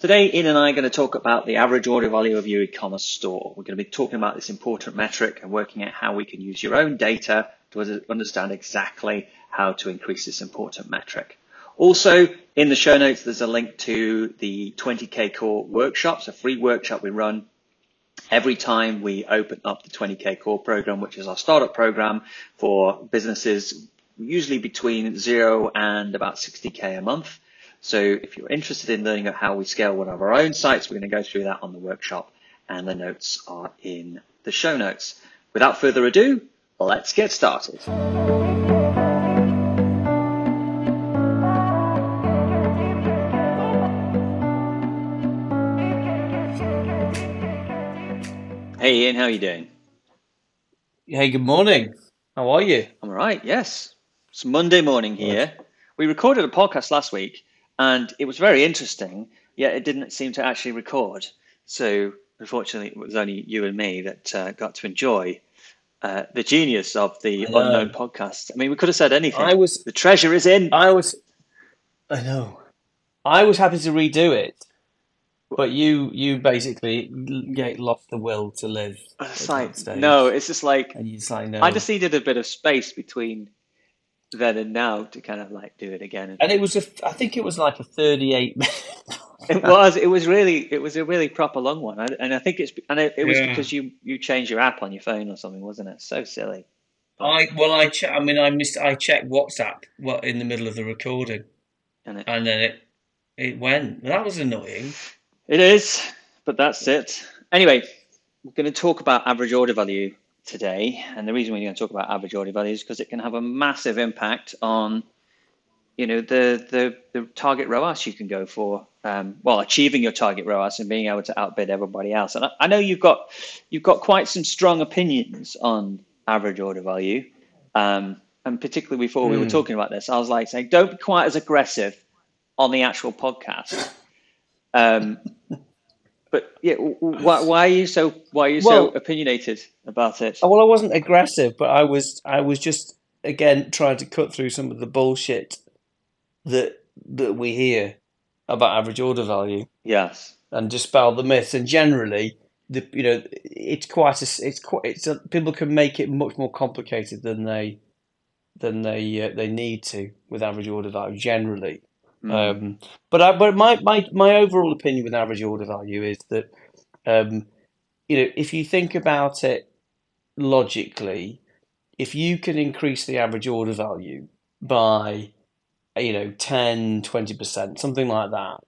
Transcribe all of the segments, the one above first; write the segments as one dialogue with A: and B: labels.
A: Today, Ian and I are going to talk about the average order value of your e-commerce store. We're going to be talking about this important metric and working out how we can use your own data to understand exactly how to increase this important metric. Also, in the show notes, there's a link to the 20K Core workshops, a free workshop we run every time we open up the 20K Core program, which is our startup program for businesses usually between zero and about 60K a month. So if you're interested in learning how we scale one of our own sites, we're going to go through that on the workshop and the notes are in the show notes. Without further ado, let's get started. Hey Ian, how are you doing?
B: Hey, good morning. How are you?
A: I'm all right, yes. It's Monday morning here. We recorded a podcast last week and it was very interesting. Yet it didn't seem to actually record. So unfortunately, it was only you and me that uh, got to enjoy uh, the genius of the unknown podcast. I mean, we could have said anything. I was the treasure is in.
B: I was. I know. I was happy to redo it, but you you basically get lost the will to live.
A: It's like no, it's just like and you like no. I just needed a bit of space between then and now to kind of like do it again.
B: And it was a, I think it was like a 38
A: it was, it was really, it was a really proper long one. And I think it's, and it, it was yeah. because you, you changed your app on your phone or something, wasn't it? So silly.
B: I, well, I, che- I mean, I missed, I checked WhatsApp what in the middle of the recording and, it, and then it, it went. That was annoying.
A: It is, but that's it. Anyway, we're going to talk about average order value today. And the reason we're going to talk about average order value is because it can have a massive impact on, you know, the the, the target ROAS you can go for. Um, well, achieving your target ROAS and being able to outbid everybody else. And I, I know you've got you've got quite some strong opinions on average order value. Um, and particularly before mm. we were hmm. talking about this, I was like saying, don't be quite as aggressive on the actual podcast. Um, but yeah, why, why are you so why are you well, so opinionated about it?
B: Well, I wasn't aggressive, but I was I was just again trying to cut through some of the bullshit that that we hear about average order value.
A: Yes,
B: and dispel the myths. And generally, the you know it's quite a, it's quite it's a, people can make it much more complicated than they than they uh, they need to with average order value generally. Mm. Um, but I, but my, my my overall opinion with average order value is that um, you know if you think about it logically, if you can increase the average order value by you know 10 20% something like that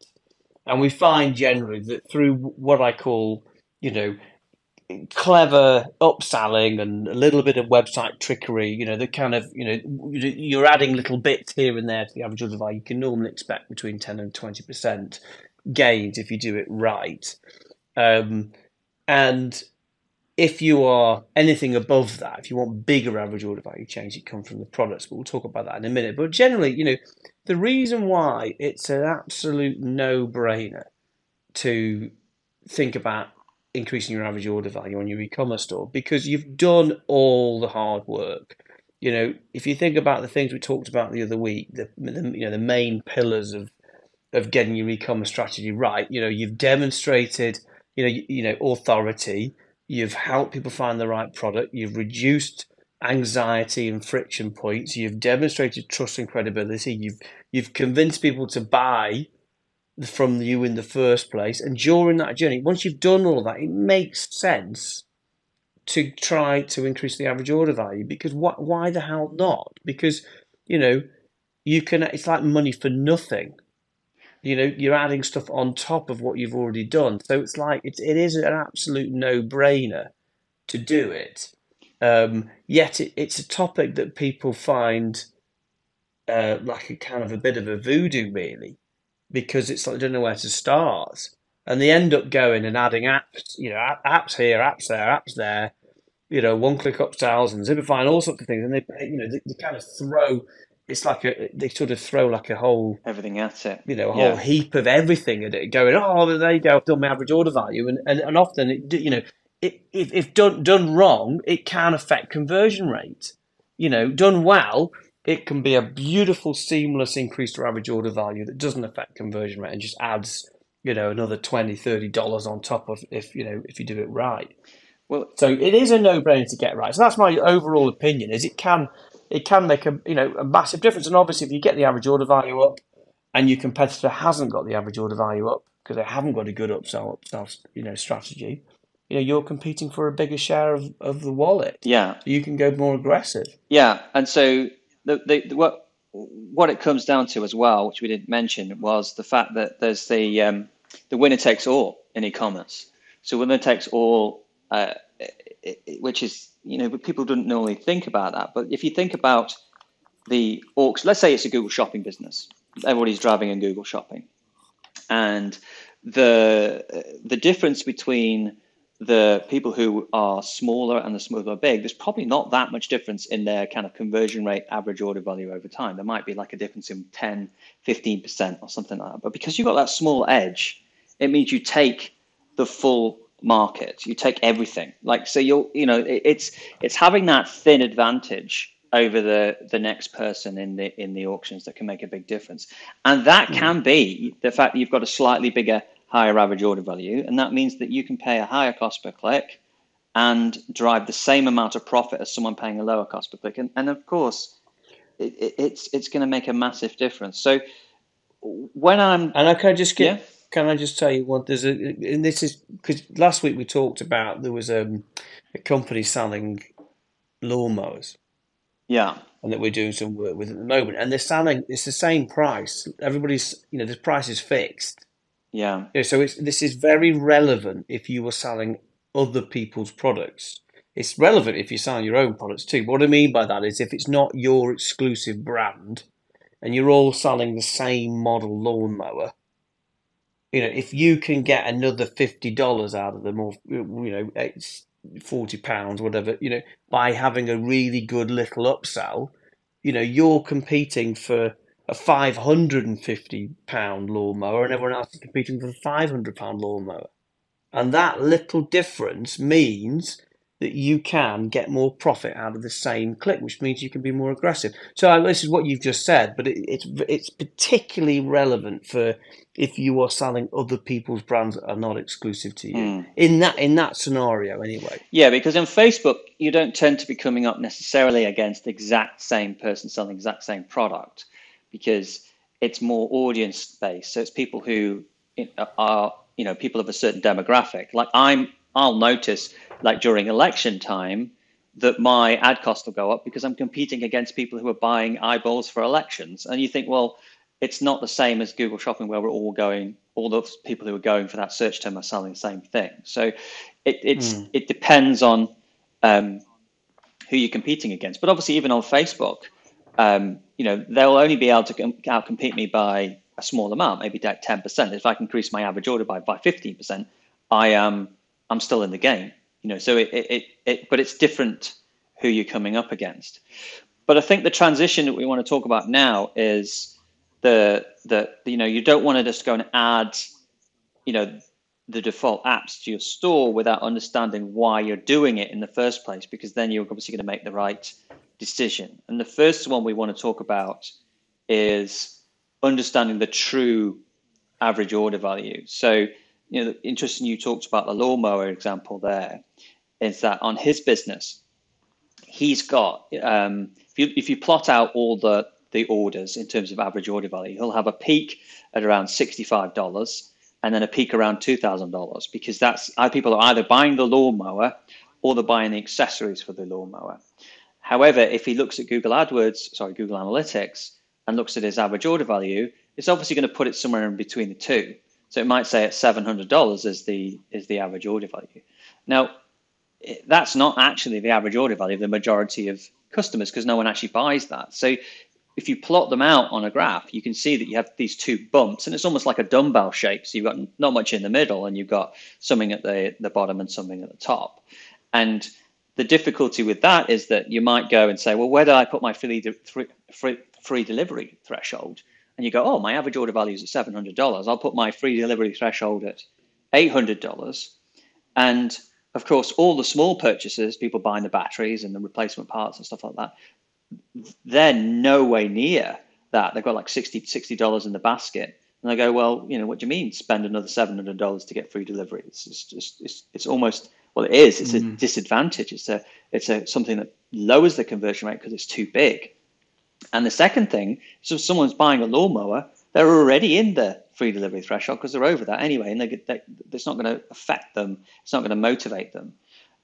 B: and we find generally that through what i call you know clever upselling and a little bit of website trickery, you know, the kind of, you know, you're adding little bits here and there to the average order value. You can normally expect between 10 and 20% gains if you do it right. Um, and if you are anything above that, if you want bigger average order value change, it comes from the products. But we'll talk about that in a minute. But generally, you know, the reason why it's an absolute no brainer to think about increasing your average order value on your e-commerce store because you've done all the hard work. You know, if you think about the things we talked about the other week, the, the you know the main pillars of of getting your e-commerce strategy right, you know, you've demonstrated, you know, you, you know, authority. You've helped people find the right product. You've reduced anxiety and friction points. You've demonstrated trust and credibility. You've you've convinced people to buy from you in the first place. And during that journey, once you've done all that, it makes sense to try to increase the average order value because what? Why the hell not? Because you know you can. It's like money for nothing. You know, you're adding stuff on top of what you've already done. So it's like it's it is an absolute no brainer to do it. Um, yet it, it's a topic that people find uh, like a kind of a bit of a voodoo, really because it's like they don't know where to start. and they end up going and adding apps, you know, apps here, apps there, apps there, you know, one-click upsells and Zipify and all sorts of things, and they, you know, they, they kind of throw. It's like a they sort of throw like a whole
A: everything at it,
B: you know, a whole
A: Yeah.
B: heap of everything at it, going, oh, there you go, I've done my average order value, and and, and often, it, you know, it, if if done done wrong, it can affect conversion rate. You know, done well, it can be a beautiful, seamless increase to average order value that doesn't affect conversion rate and just adds, you know, another 20 dollars on top of if you know if you do it right.
A: Well,
B: So it is a no-brainer to get right. So that's my overall opinion. Is it can it can make a you know a massive difference. And obviously, if you get the average order value up, and your competitor hasn't got the average order value up because they haven't got a good upsell upsell you know strategy, you know you're competing for a bigger share of, of the wallet.
A: yeah,
B: So you can go more aggressive.
A: Yeah, and so the, the, what what it comes down to as well, which we didn't mention, was the fact that there's the um, the winner takes all in e-commerce. So winner takes all, uh, it- it- which is you know, people don't normally think about that. But if you think about the auction, let's say it's a Google Shopping business, everybody's driving in Google Shopping, and the the difference between the people who are smaller and the smaller big, there's probably not that much difference in their kind of conversion rate, average order value over time. There might be like a difference in 10, 15% or something like that. But because you've got that small edge, it means you take the full market, you take everything. Like, so you'll, you know, it, it's, it's having that thin advantage over the, the next person in the, in the auctions that can make a big difference. And that mm-hmm. can be the fact that you've got a slightly bigger higher average order value, and that means that you can pay a higher cost per click and drive the same amount of profit as someone paying a lower cost per click. And, and of course, it, it, it's it's going to make a massive difference. So when I'm
B: And I can I just get,
A: Yeah.
B: can I just tell you what there's a, and this is because last week we talked about there was um, a company selling lawnmowers.
A: yeah
B: and that we're doing some work with at the moment. And they're selling it's the same price. Everybody's you know the price is fixed.
A: Yeah
B: know, so this is very relevant if you were selling other people's products. It's relevant if you're selling your own products too. What I mean by that is if it's not your exclusive brand and you're all selling the same model lawnmower, you know, if you can get another fifty dollars out of them or you know, it's forty pounds, whatever, you know, by having a really good little upsell, you know, you're competing for a five hundred and fifty pound lawnmower and everyone else is competing for a five hundred pound lawnmower. And that little difference means that you can get more profit out of the same click, which means you can be more aggressive. So uh, this is what you've just said, but it, it's it's particularly relevant for if you are selling other people's brands that are not exclusive to you.
A: Mm.
B: In that in that scenario, anyway.
A: yeah because on Facebook you don't tend to be coming up necessarily against the exact same person selling the exact same product because it's more audience based. So it's people who are you know people of a certain demographic. Like I'm, I'll notice like during election time that my ad cost will go up because I'm competing against people who are buying eyeballs for elections. And you think, well, it's not the same as Google Shopping where we're all going. All those people who are going for that search term are selling the same thing. So it it's it depends on um, who you're competing against. But obviously, even on Facebook, um, you know, they'll only be able to com- outcompete me by a small amount, maybe like 10%. If I can increase my average order by, by 15%, I am I'm still in the game. You know, so it, it, it, it but it's different who you're coming up against. But I think the transition that we want to talk about now is the the you know you don't want to just go and add you know the default apps to your store without understanding why you're doing it in the first place because then you're obviously going to make the right decision. And the first one we want to talk about is understanding the true average order value. So, you know, interesting you talked about the lawnmower example there, is that on his business, he's got um, if you if you plot out all the the orders in terms of average order value, he'll have a peak at around sixty five dollars and then a peak around two thousand dollars because that's people are either buying the lawnmower or they're buying the accessories for the lawnmower. However, if he looks at Google AdWords, sorry, Google Analytics, and looks at his average order value, it's obviously going to put it somewhere in between the two. So it might say at seven hundred dollars is the is the average order value. Now, that's not actually the average order value of the majority of customers because no one actually buys that. So if you plot them out on a graph, you can see that you have these two bumps, and it's almost like a dumbbell shape. So you've got not much in the middle, and you've got something at the the bottom and something at the top. And the difficulty with that is that you might go and say, well, where do I put my free, free, free delivery threshold? And you go, oh, my average order value is at $700. I'll put my free delivery threshold at $800. And of course, all the small purchases, people buying the batteries and the replacement parts and stuff like that, they're no way near that. They've got like 60 $60 in the basket. And I go, well, you know, what do you mean spend another $700 to get free delivery? It's just, it's, it's almost, well, it is, it's mm. a disadvantage. It's a, it's a, something that lowers the conversion rate because it's too big. And the second thing is if someone's buying a lawnmower, they're already in the free delivery threshold because they're over that anyway, and they, they, it's not going to affect them. It's not going to motivate them.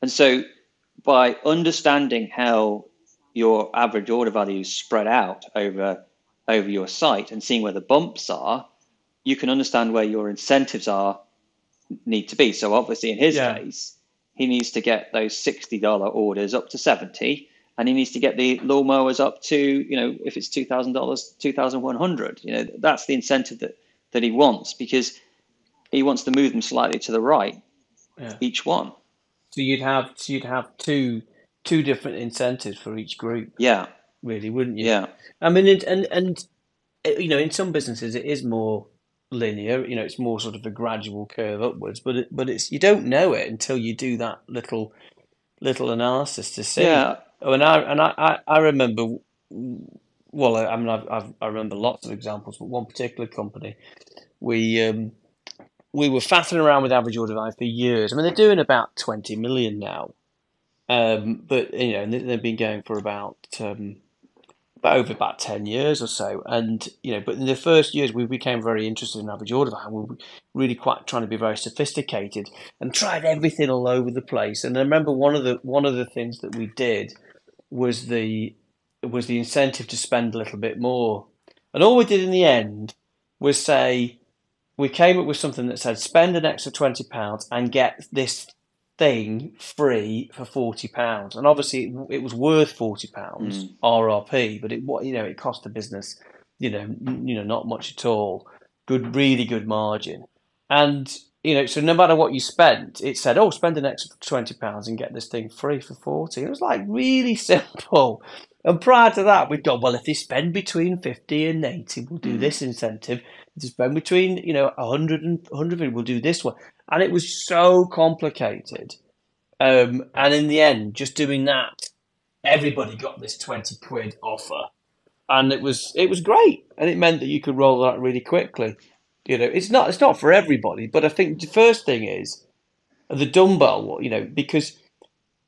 A: And so, by understanding how your average order value is spread out over over your site and seeing where the bumps are, you can understand where your incentives are need to be. So obviously, in his yeah. case, he needs to get those sixty dollar orders up to seventy and he needs to get the lawnmowers up to you know if it's two thousand dollars, two thousand one hundred. You know that's the incentive that that he wants because he wants to move them slightly to the right, yeah. each one.
B: So you'd have so you'd have two two different incentives for each group.
A: Yeah,
B: really, wouldn't you?
A: Yeah.
B: I mean, and and uh, you know, in some businesses it is more linear. You know, it's more sort of a gradual curve upwards, but it, but it's you don't know it until you do that little little analysis to see.
A: Yeah.
B: Oh, and I and I, I remember. Well, I mean, I've, I've, i remember lots of examples, but one particular company, we um, we were faffing around with average order value for years. I mean, they're doing about twenty million now, um, but you know, they've been going for about um, about over about ten years or so. And you know, but in the first years, we became very interested in average order value. We were really quite trying to be very sophisticated and tried everything all over the place. And I remember one of the one of the things that we did was the was the incentive to spend a little bit more. And all we did in the end was say we came up with something that said spend an extra twenty pounds and get this thing free for forty pounds. And obviously it, it, was worth forty pounds mm. RRP, but it what you know it cost the business you know you know not much at all. Good, really good margin. And you know, so no matter what you spent, it said, "Oh, spend an extra twenty pounds and get this thing free for 40 It was like really simple. And prior to that, we'd gone, well, if they spend between fifty and eighty, we'll do mm. this incentive. They spend between you know hundred and hundred, we'll do this one. And it was so complicated. Um, and in the end, just doing that, everybody got this twenty quid offer, and it was it was great, and it meant that you could roll that really quickly. You know, it's not it's not for everybody, but I think the first thing is the dumbbell. You know, because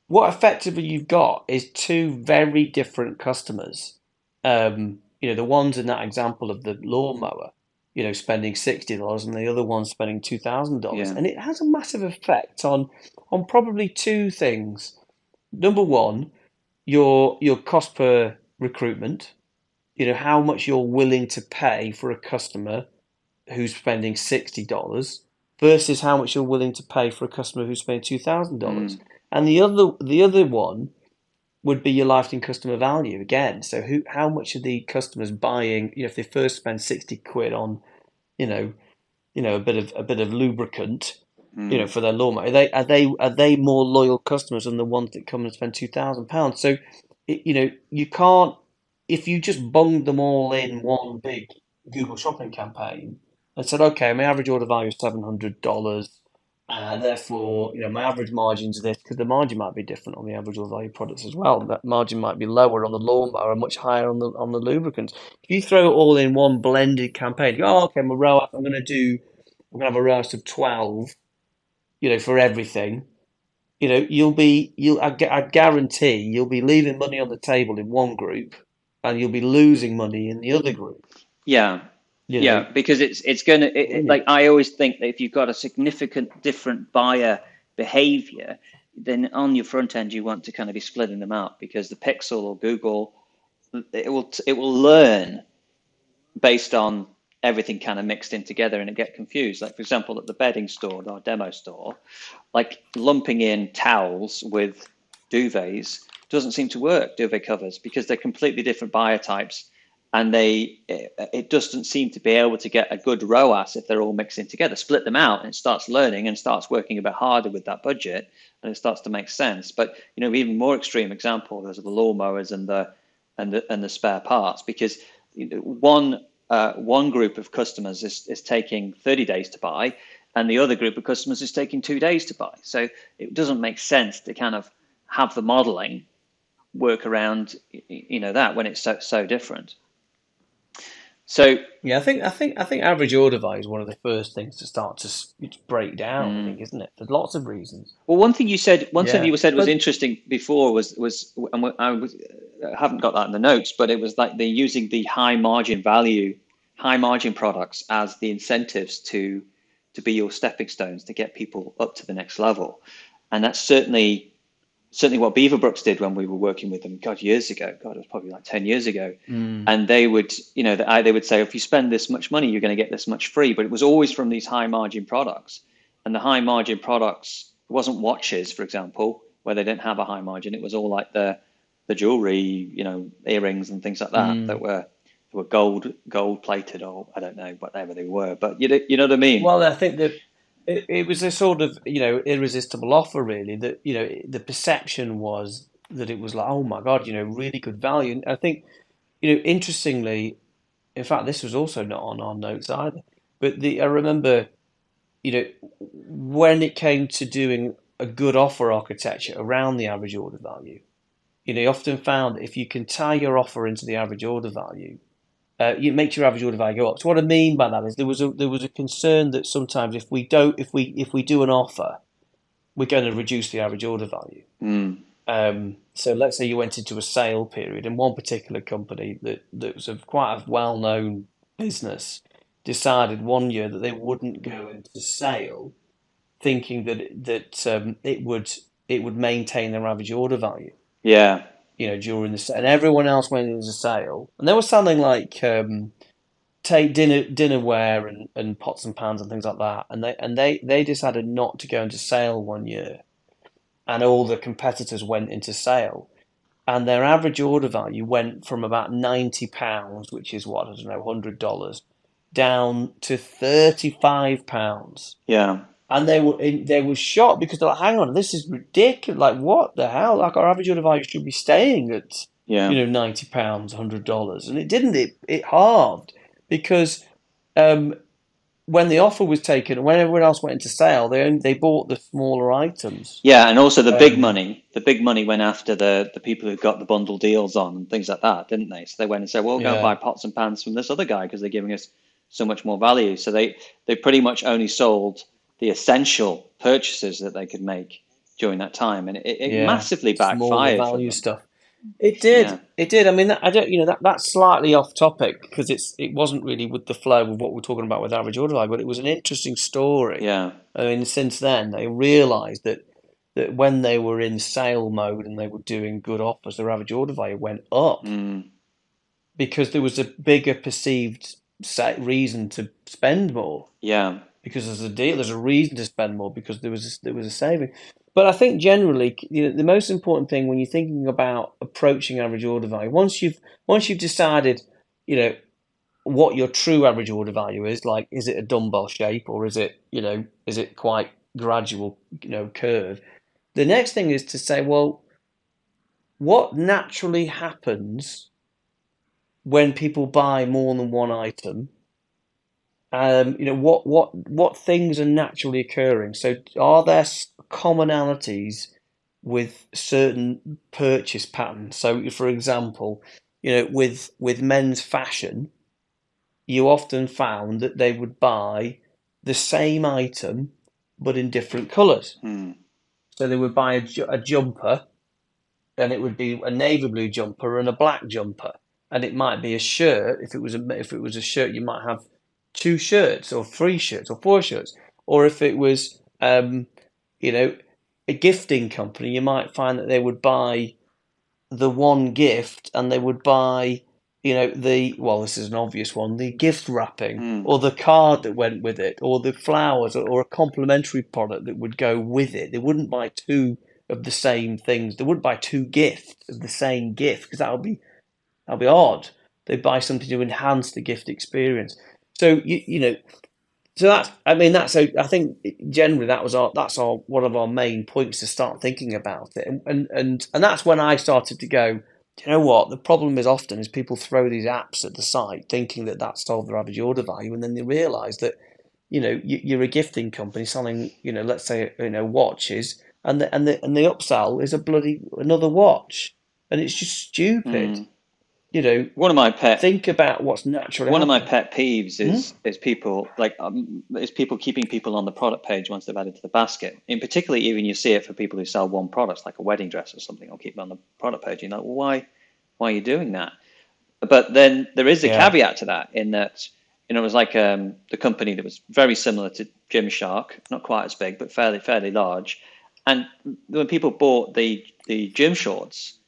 B: what effectively you've got is two very different customers. Um, you know, the ones in that example of the lawnmower, you know, spending sixty dollars, and the other one spending two thousand yeah. dollars, and it has a massive effect on on probably two things. Number one, your your cost per recruitment. You know how much you're willing to pay for a customer who's spending sixty dollars versus how much you're willing to pay for a customer who's spending two thousand dollars. Mm. And the other the other one would be your lifetime customer value again. So who how much are the customers buying? You know, if they first spend sixty quid on, you know, you know a bit of a bit of lubricant, mm. you know, mm. for their lawnmower, are they are they are they more loyal customers than the ones that come and spend two thousand pounds? So, it, you know, you can't if you just bung them all in one big Google shopping campaign and said, okay, my average order value is seven hundred dollars, and therefore, you know, my average margins are this because the margin might be different on the average order value products as well. That margin might be lower on the lawnmower and much higher on the on the lubricants. If you throw it all in one blended campaign, you go, oh, okay, my ROAS, I'm going to do, I'm going to have a ROAS of twelve, you know, for everything. You know, you'll be, you'll, I, I guarantee, you'll be leaving money on the table in one group, and you'll be losing money in the other group.
A: Yeah, you know? Yeah, because it's it's going to it, like I always think that if you've got a significant different buyer behavior, then on your front end you want to kind of be splitting them out because the Pixel or Google it will it will learn based on everything kind of mixed in together and it get confused. Like for example, at the bedding store, our demo store, like lumping in towels with duvets doesn't seem to work. Duvet covers because they're completely different buyer types and they it, it doesn't seem to be able to get a good ROAS if they're all mixing together. Split them out and it starts learning and starts working a bit harder with that budget, and it starts to make sense. But you know, even more extreme example, those are the lawnmowers and the and the and the spare parts because one uh, one group of customers is, is taking 30 days to buy and the other group of customers is taking two days to buy. So it doesn't make sense to kind of have the modeling work around you know that when it's so so different. So
B: yeah, I think I think I think average order value is one of the first things to start to break down. Mm. I think, isn't it? For lots of reasons.
A: Well, one thing you said, one yeah. thing you said was but, interesting before was was and I was I haven't got that in the notes, but it was like they're using the high margin value, high margin products as the incentives to to be your stepping stones to get people up to the next level, and that's certainly certainly what Beaverbrooks did when we were working with them, God, years ago. God, it was probably like 10 years ago. Mm. And they would, you know, they would say, if you spend this much money, you're going to get this much free. But it was always from these high margin products. And the high margin products, it wasn't watches, for example, where they didn't have a high margin. It was all like the, the jewelry, you know, earrings and things like that mm. that were were gold gold plated or I don't know whatever they were. But you know, you know what I mean?
B: Well, I think that it, it was a sort of you know irresistible offer really that you know the perception was that it was like oh my god you know really good value. And I think you know interestingly in fact this was also not on our notes either but the I remember you know when it came to doing a good offer architecture around the average order value you know you often found if you can tie your offer into the average order value uh, it makes your average order value go up. So what I mean by that is there was a there was a concern that sometimes if we don't if we if we do an offer, we're going to reduce the average order value.
A: Mm.
B: Um, so let's say you went into a sale period, and one particular company that that was a quite a well known business decided one year that they wouldn't go into sale, thinking that that um, it would it would maintain their average order value.
A: Yeah
B: you know, during the and everyone else went into sale, and they were selling like um, take dinner dinnerware and, and pots and pans and things like that, and they and they they decided not to go into sale one year, and all the competitors went into sale, and their average order value went from about ninety pounds, which is what I don't know, hundred dollars, down to thirty five pounds.
A: Yeah
B: and they were they were shocked because they're like, "Hang on, this is ridiculous! Like, what the hell? Like, our average order value should be staying at
A: yeah.
B: you know ninety pounds, hundred dollars, and it didn't. It it halved because um, when the offer was taken, when everyone else went into sale, they only, they bought the smaller items.
A: Yeah, and also the um, big money. The big money went after the the people who got the bundle deals on and things like that, didn't they? So they went and said, "Well, we'll go yeah. buy pots and pans from this other guy because they're giving us so much more value." So they they pretty much only sold the essential purchases that they could make during that time, and it, it yeah. massively backfired.
B: value stuff. It did. Yeah. It did. I mean, I don't. You know, that that's slightly off topic because it's it wasn't really with the flow of what we're talking about with average order value, but it was an interesting story.
A: Yeah. I
B: mean, since then they realised that that when they were in sale mode and they were doing good offers, their average order value went up
A: mm.
B: because there was a bigger perceived reason to spend more.
A: Yeah
B: because there's a deal, there's a reason to spend more because there was a, there was a saving. But I think generally, you know, the most important thing when you're thinking about approaching average order value, once you've once you've decided, you know, what your true average order value is, like is it a dumbbell shape or is it, you know, is it quite gradual, you know, curve? The next thing is to say, well, what naturally happens when people buy more than one item um, you know what what what things are naturally occurring. So are there commonalities with certain purchase patterns? So for example, you know with with men's fashion, you often found that they would buy the same item but in different colours.
A: Hmm.
B: So they would buy a, a jumper, and it would be a navy blue jumper and a black jumper, and it might be a shirt. If it was a if it was a shirt, you might have two shirts or three shirts or four shirts. Or if it was, um, you know, a gifting company, you might find that they would buy the one gift and they would buy, you know, the, well, this is an obvious one, the gift wrapping
A: mm.
B: or the card that went with it or the flowers or, or a complimentary product that would go with it. They wouldn't buy two of the same things. They wouldn't buy two gifts of the same gift because that would be, that would be odd They'd buy something to enhance the gift experience. So you you know, so that's I mean that's I think generally that was our that's our one of our main points to start thinking about it, and and and, and that's when I started to go. You know what the problem is? Often is people throw these apps at the site, thinking that that solves their average order value, and then they realise that you know you, are a gifting company selling you know let's say you know watches, and the and the and the upsell is a bloody another watch, and it's just stupid. Mm you know,
A: one of my pet
B: think about what's natural.
A: One of my pet peeves is hmm? is people like um, is people keeping people on the product page once they've added to the basket. In particularly even you see it for people who sell one product, like a wedding dress or something, or keep them on the product page. You're like, well, why why are you doing that? But then there is a yeah. caveat to that in that you know it was like um, the company that was very similar to Gymshark, not quite as big, but fairly fairly large. And when people bought the the gym shorts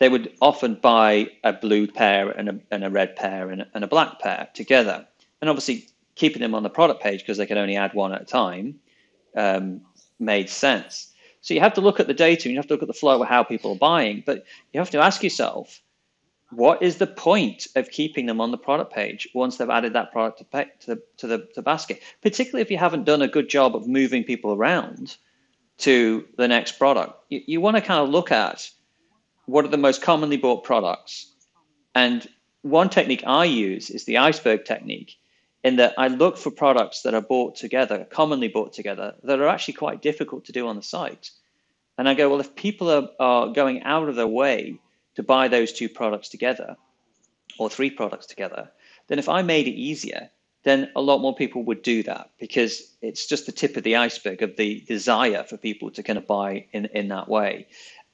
A: they would often buy a blue pair and a, and a red pair and a, and a black pair together. And obviously, keeping them on the product page because they could only add one at a time um, made sense. So you have to look at the data and you have to look at the flow of how people are buying. But you have to ask yourself, what is the point of keeping them on the product page once they've added that product to, pay, to, the, to the to basket? Particularly if you haven't done a good job of moving people around to the next product. You, you want to kind of look at what are the most commonly bought products? And one technique I use is the iceberg technique, in that I look for products that are bought together, commonly bought together, that are actually quite difficult to do on the site. And I go, well, if people are, are going out of their way to buy those two products together, or three products together, then if I made it easier, then a lot more people would do that because it's just the tip of the iceberg of the desire for people to kind of buy in, in that way.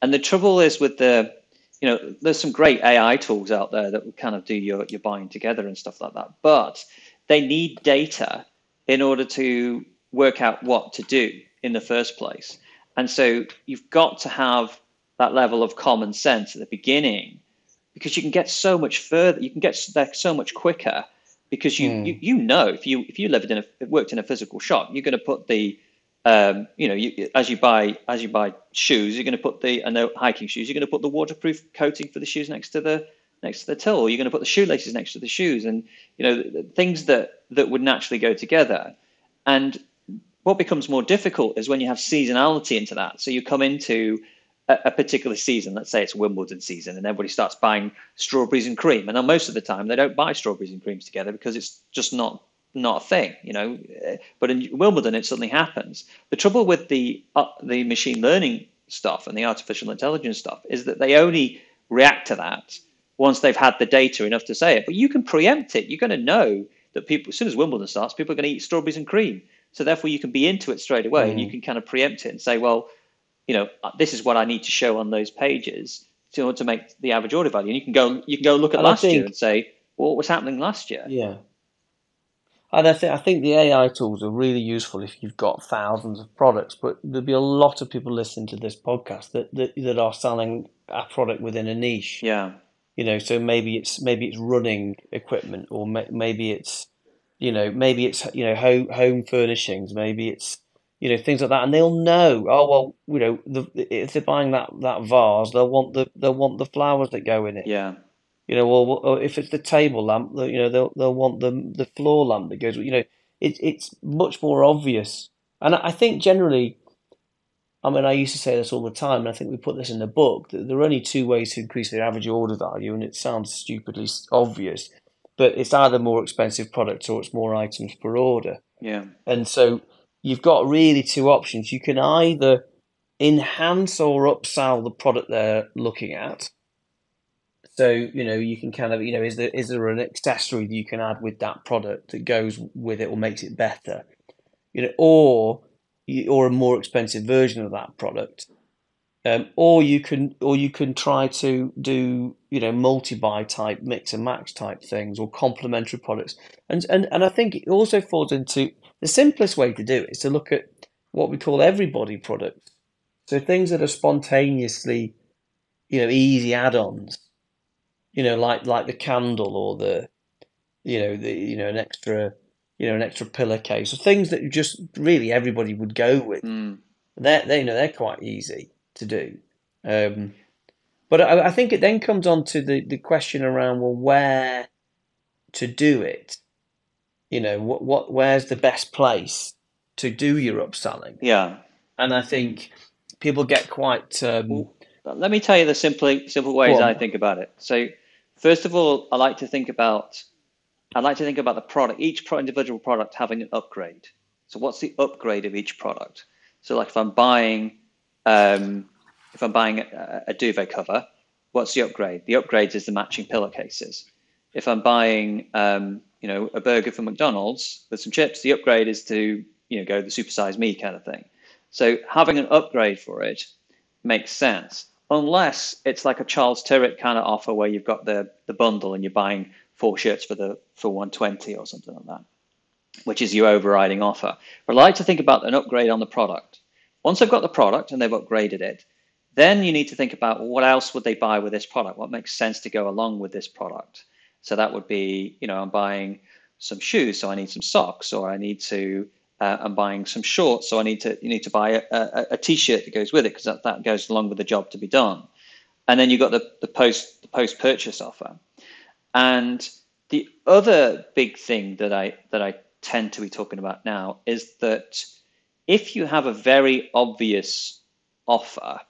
A: And the trouble is with the, you know, there's some great AI tools out there that will kind of do your, your buying together and stuff like that. But they need data in order to work out what to do in the first place. And so you've got to have that level of common sense at the beginning because you can get so much further, you can get there so much quicker because you, mm. you, you know if you if you lived in a worked in a physical shop, you're going to put the um, you know, you, as you buy as you buy shoes, you're going to put the I know hiking shoes. You're going to put the waterproof coating for the shoes next to the next to the till. You're going to put the shoelaces next to the shoes, and you know things that that would naturally go together. And what becomes more difficult is when you have seasonality into that. So you come into a, a particular season. Let's say it's Wimbledon season, and everybody starts buying strawberries and cream. And most of the time, they don't buy strawberries and creams together because it's just not not a thing, you know. But in Wimbledon, it suddenly happens. The trouble with the uh, the machine learning stuff and the artificial intelligence stuff is that they only react to that once they've had the data enough to say it. But you can preempt it. You're going to know that people, as soon as Wimbledon starts, people are going to eat strawberries and cream. So therefore, you can be into it straight away, mm. and you mm. can kind of preempt it and say, well, you know, uh, this is what I need to show on those pages in order to make the average order value. And you can go, you can go look at and last think, year and say, well, what was happening last year?
B: Yeah. And I think I think the AI tools are really useful if you've got thousands of products. But there'll be a lot of people listening to this podcast that that, that are selling a product within a niche.
A: Yeah.
B: You know, so maybe it's maybe it's running equipment, or maybe it's you know maybe it's you know home home furnishings, maybe it's you know things like that, and they'll know. Oh well, you know, the, if they're buying that that vase, they'll want the they'll want the flowers that go in it.
A: Yeah.
B: You know, or oh, if it's the table lamp, you know, they'll they'll want the the floor lamp that goes. You know, it, it's much more obvious, and I think generally, I mean, I used to say this all the time, and I think we put this in the book that there are only two ways to increase the average order value, and it sounds stupidly obvious, but it's either more expensive products or it's more items per order.
A: Yeah,
B: and so you've got really two options. You can either enhance or upsell the product they're looking at so you know you can kind of you know is there is there an accessory that you can add with that product that goes with it or makes it better, you know, or or a more expensive version of that product, um, or you can or you can try to do you know multi buy type mix and match type things or complementary products, and and and I think it also falls into the simplest way to do it is to look at what we call everybody products, so things that are spontaneously, you know, easy add-ons you know, like like the candle or the, you know, the you know an extra, you know, an extra pillowcase or things that just really everybody would go with.
A: Mm.
B: They're they you know they're quite easy to do. Um, but I, I, think it then comes on to the, the question around well where to do it, you know, what what where's the best place to do your upselling?
A: Yeah.
B: And I think people get quite. Um,
A: let me tell you the simple simple ways I think about it. So, first of all, I like to think about I like to think about the product, each individual product having an upgrade. So, what's the upgrade of each product? So, like if I'm buying um, if I'm buying a, a duvet cover, what's the upgrade? The upgrade is the matching pillowcases. If I'm buying um, you know a burger from McDonald's with some chips, the upgrade is to you know go the supersize me kind of thing. So having an upgrade for it makes sense unless it's like a Charles Tyrwhitt kind of offer where you've got the the bundle and you're buying four shirts for the for 120 or something like that, which is your overriding offer. But I like to think about an upgrade on the product. Once I've got the product and they've upgraded it, then you need to think about what else would they buy with this product? What makes sense to go along with this product? So that would be, you know, I'm buying some shoes, so I need some socks, or I need to uh, I'm buying some shorts, so I need to you need to buy a, a, a t-shirt that goes with it because that, that goes along with the job to be done. And then you've got the, the post the post purchase offer. And the other big thing that I that I tend to be talking about now is that if you have a very obvious offer,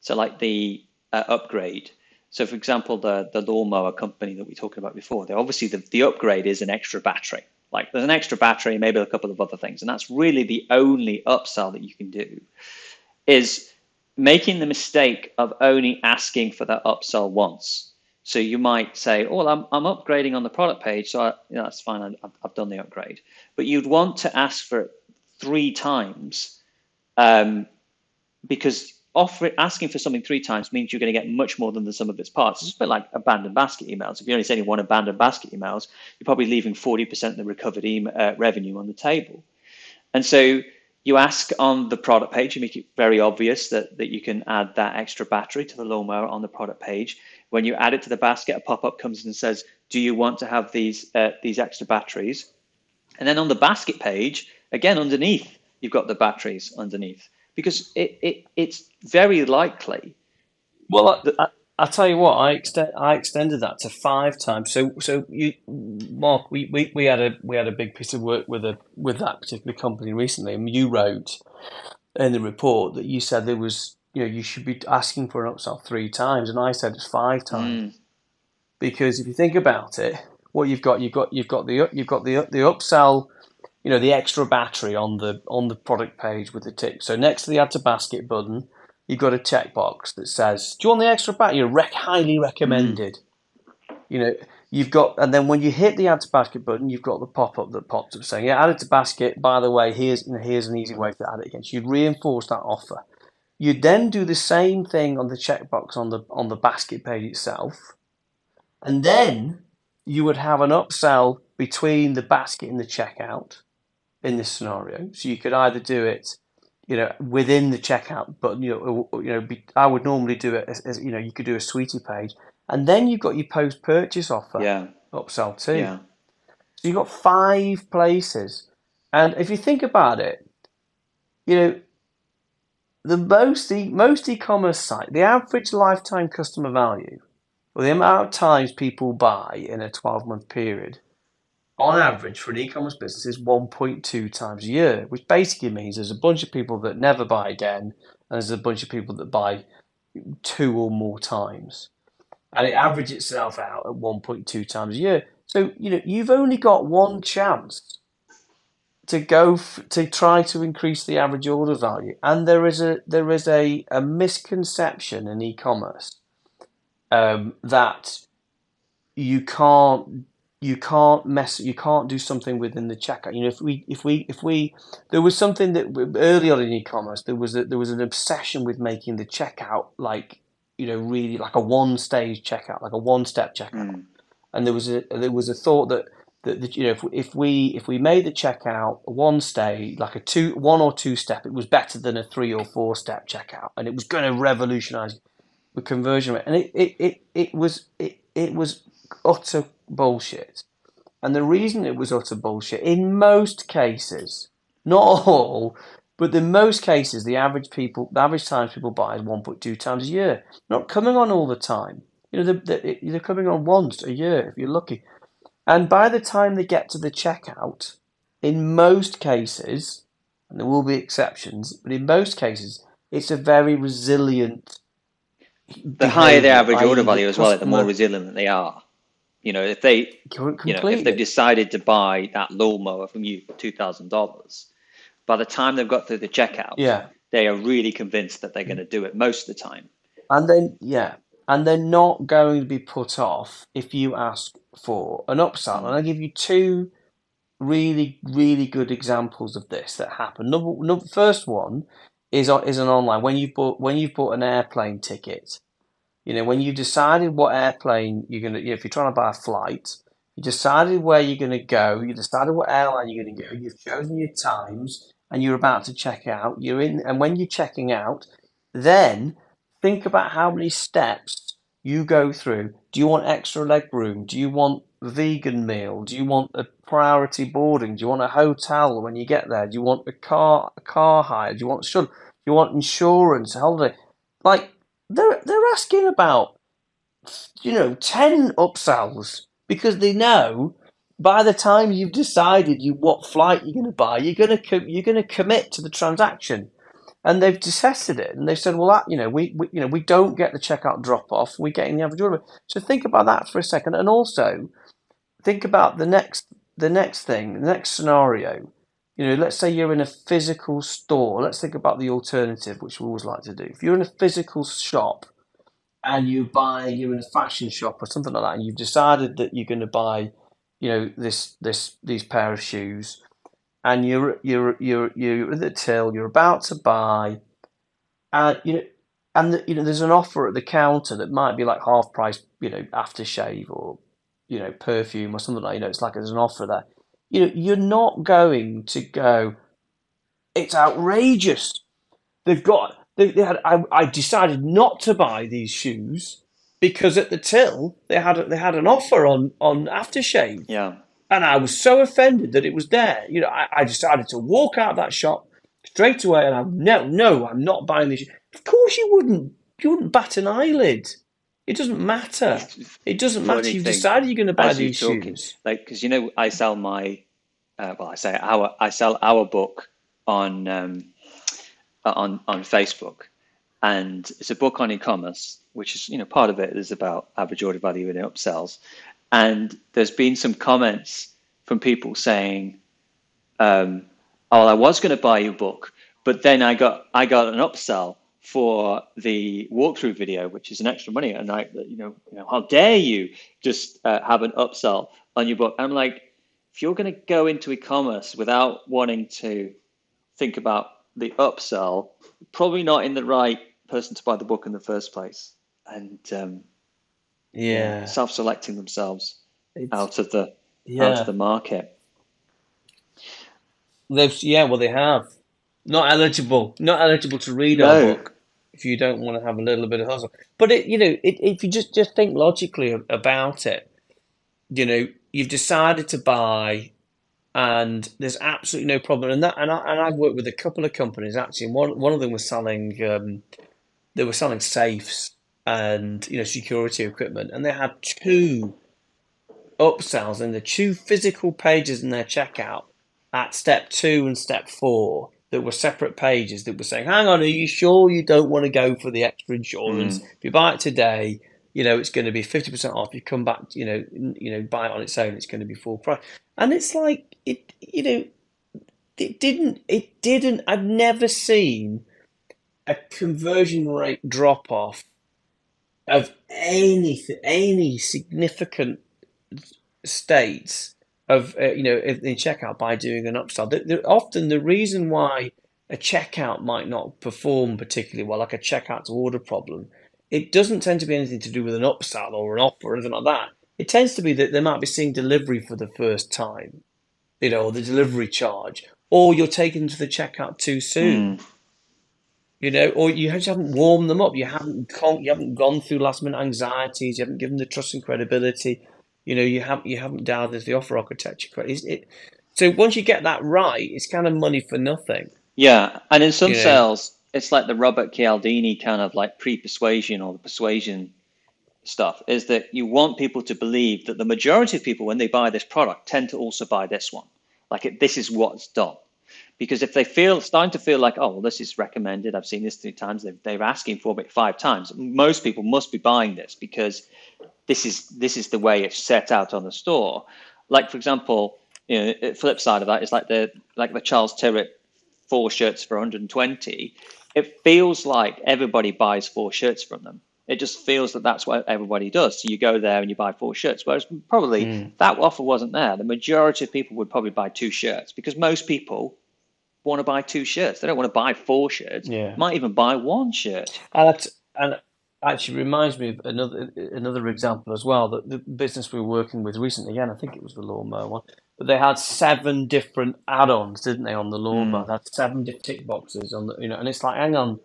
A: so like the uh, upgrade. So, for example, the the lawnmower company that we talked about before, they obviously the, the upgrade is an extra battery. Like there's an extra battery, maybe a couple of other things, and that's really the only upsell that you can do. Is making the mistake of only asking for that upsell once. So you might say, "Oh, I'm I'm upgrading on the product page, so I, you know, that's fine. I, I've done the upgrade." But you'd want to ask for it three times, um, because offering asking for something three times means you're going to get much more than the sum of its parts. It's a bit like abandoned basket emails. If you're only sending one abandoned basket emails, you're probably leaving 40% of the recovered email, uh, revenue on the table. And so you ask on the product page, you make it very obvious that, that you can add that extra battery to the lawnmower on the product page. When you add it to the basket, a pop-up comes and says, do you want to have these, uh, these extra batteries? And then on the basket page, again, underneath, you've got the batteries underneath because it, it it's very likely.
B: Well, I, I, tell you what, I extend I extended that to five times. So so you, Mark, we, we, we had a we had a big piece of work with a with that particular company recently, and you wrote in the report that you said there was you know you should be asking for an upsell three times, and I said it's five times. Mm. Because if you think about it, what you've got, you've got you've got the you've got the the upsell you know the extra battery on the on the product page with the tick. So next to the add to basket button, you've got a checkbox that says, "Do you want the extra battery? Rec- highly recommended." Mm. You know, you've got, and then when you hit the add to basket button, you've got the pop up that pops up saying, "Yeah, add it to basket." By the way, here's you know, here's an easy way to add it again. So you'd reinforce that offer. You'd then do the same thing on the checkbox on the on the basket page itself, and then you would have an upsell between the basket and the checkout in this scenario. So you could either do it, you know, within the checkout, but you know, you know, be, I would normally do it as, as, you know, you could do a sweetie page, and then you've got your post purchase offer,
A: yeah,
B: upsell too.
A: Yeah.
B: So you've got five places, and if you think about it, you know, the most the most e-commerce site, the average lifetime customer value, or the amount of times people buy in a twelve month period on average for an e-commerce business is 1.2 times a year, which basically means there's a bunch of people that never buy again, and there's a bunch of people that buy two or more times, and it averages itself out at 1.2 times a year. So you know you've only got one chance to go f- to try to increase the average order value, and there is a there is a, a misconception in e-commerce um, that you can't you can't mess you can't do something within the checkout. You know if we if we if we there was something that early on in e-commerce there was a, there was an obsession with making the checkout like you know really like a one stage checkout like a one step checkout. Mm. and there was a there was a thought that that, that you know if, if we if we made the checkout one stage like a two one or two step it was better than a three or four step checkout and it was going to revolutionize the conversion rate. And it it, it, it was it, it was utter bullshit. And the reason it was utter bullshit, in most cases, not all, but in most cases, the average people, the average times people buy is 1.2 times a year. Not coming on all the time. You know, they're, they're coming on once a year if you're lucky. And by the time they get to the checkout, in most cases, and there will be exceptions, but in most cases, it's a very resilient.
A: The higher the average order value as well, the more resilient they are. You know, if they you know, if they've decided to buy that lawnmower from you for two thousand dollars, by the time they've got through the checkout,
B: yeah.
A: they are really convinced that they're going to do it most of the time.
B: And then, yeah, and they're not going to be put off if you ask for an upsell. And I'll give you two really, really good examples of this that happen. Number, number first one is on- is an online when you bought when you've bought an airplane ticket. You know, when you decided what airplane you're gonna, you know, if you're trying to buy a flight, you decided where you're gonna go, you decided what airline you're gonna go, you've chosen your times, and you're about to check out. You're in, and when you're checking out, then think about how many steps you go through. Do you want extra leg room? Do you want vegan meal? Do you want a priority boarding? Do you want a hotel when you get there? Do you want a car a car hire? Do you want? Do you want insurance, holiday? Like they're they're asking about you know ten upsells because they know by the time you've decided you what flight you're going to buy, you're going to co- you're going to commit to the transaction and they've tested it and they said, well, that you know, we, we you know we don't get the checkout drop off, we're getting the average order. So think about that for a second, and also think about the next the next thing, the next scenario. You know, let's say you're in a physical store. Let's think about the alternative, which we always like to do. If you're in a physical shop and you buy, you're in a fashion shop or something like that, and you've decided that you're going to buy, you know, this this these pair of shoes, and you're you're you're you're at the till, you're about to buy, and you know, and the, you know, there's an offer at the counter that might be like half price, you know, aftershave or you know, perfume or something like. You know, it's like there's an offer there. You know, you're not going to go. It's outrageous. They've got. They, they had. I, I decided not to buy these shoes because at the till they had they had an offer on on aftershave
A: Yeah.
B: and I was so offended that it was there. You know, I, I decided to walk out of that shop straight away, and I'm no, no, I'm not buying this. Of course, you wouldn't. You wouldn't bat an eyelid. It doesn't matter. It doesn't matter. You've
A: thing,
B: decided you're going to buy these
A: talking,
B: shoes.
A: like because you know I sell my uh, well I say our I sell our book on um, on on Facebook, and it's a book on e-commerce, which is you know part of it is about average order value and upsells, and there's been some comments from people saying, um, "Oh, I was going to buy your book, but then I got I got an upsell." For the walkthrough video, which is an extra money, and I, you know, you know, how dare you just uh, have an upsell on your book? I'm like, if you're going to go into e-commerce without wanting to think about the upsell, probably not in the right person to buy the book in the first place, and um,
B: Yeah,
A: self-selecting themselves
B: it's,
A: out of the out
B: yeah.
A: of the market.
B: They've yeah, well they have not eligible, not eligible to read our book if you don't want to have a little bit of hustle. But it, you know, it, if you just just think logically about it, you know, you've decided to buy, and there's absolutely no problem. And that, and I and I've worked with a couple of companies actually. One one of them was selling, um, they were selling safes and you know security equipment, and they had two upsells in the two physical pages in their checkout at step two and step four that were separate pages that were saying, "Hang on, are you sure you don't want to go for the extra insurance? Mm. If you buy it today, you know it's going to be fifty percent off. You come back, you know, you know, buy it on its own, it's going to be full price." And it's like it, you know, it didn't, it didn't. I've never seen a conversion rate drop off of anything, any significant states of uh, you know in in checkout by doing an upsell. The, the, often the reason why a checkout might not perform particularly well, like a checkout to order problem, it doesn't tend to be anything to do with an upsell or an offer or anything like that. It tends to be that they might be seeing delivery for the first time, you know, or the delivery charge, or you're taking them to the checkout too soon.
A: Mm.
B: You know, or you just haven't warmed them up. You haven't con- you haven't gone through last minute anxieties. You haven't given the trust and credibility. You know, you haven't you haven't dialed into the offer architecture. correct. It's- It, so once you get that right, it's kind of money for nothing.
A: Yeah, and in some
B: You know.
A: sales, it's like the Robert Cialdini kind of like pre-persuasion or the persuasion stuff is that you want people to believe that the majority of people, when they buy this product, tend to also buy this one. Like it, this is what's done. Because if they feel starting to feel like, oh, well, this is recommended, I've seen this three times, they've, they're asking for it five times. Most people must be buying this because this is this is the way it's set out on the store. Like for example, you know, flip side of that is like the like the Charles Tyrwhitt four shirts for 120. It feels like everybody buys four shirts from them it just feels that that's what everybody does. So you go there and you buy four shirts. Whereas probably mm. that offer wasn't there. The majority of people would probably buy two shirts because most people want to buy two shirts. They don't want to buy four shirts. Yeah. Might even buy one shirt.
B: And, that, and actually reminds me of another another example as well. That the business we were working with recently, again, I think it was the lawnmower one, but they had seven different add-ons, didn't they, on the lawnmower? Mm. They had seven tick boxes on the, you know, and it's like, hang on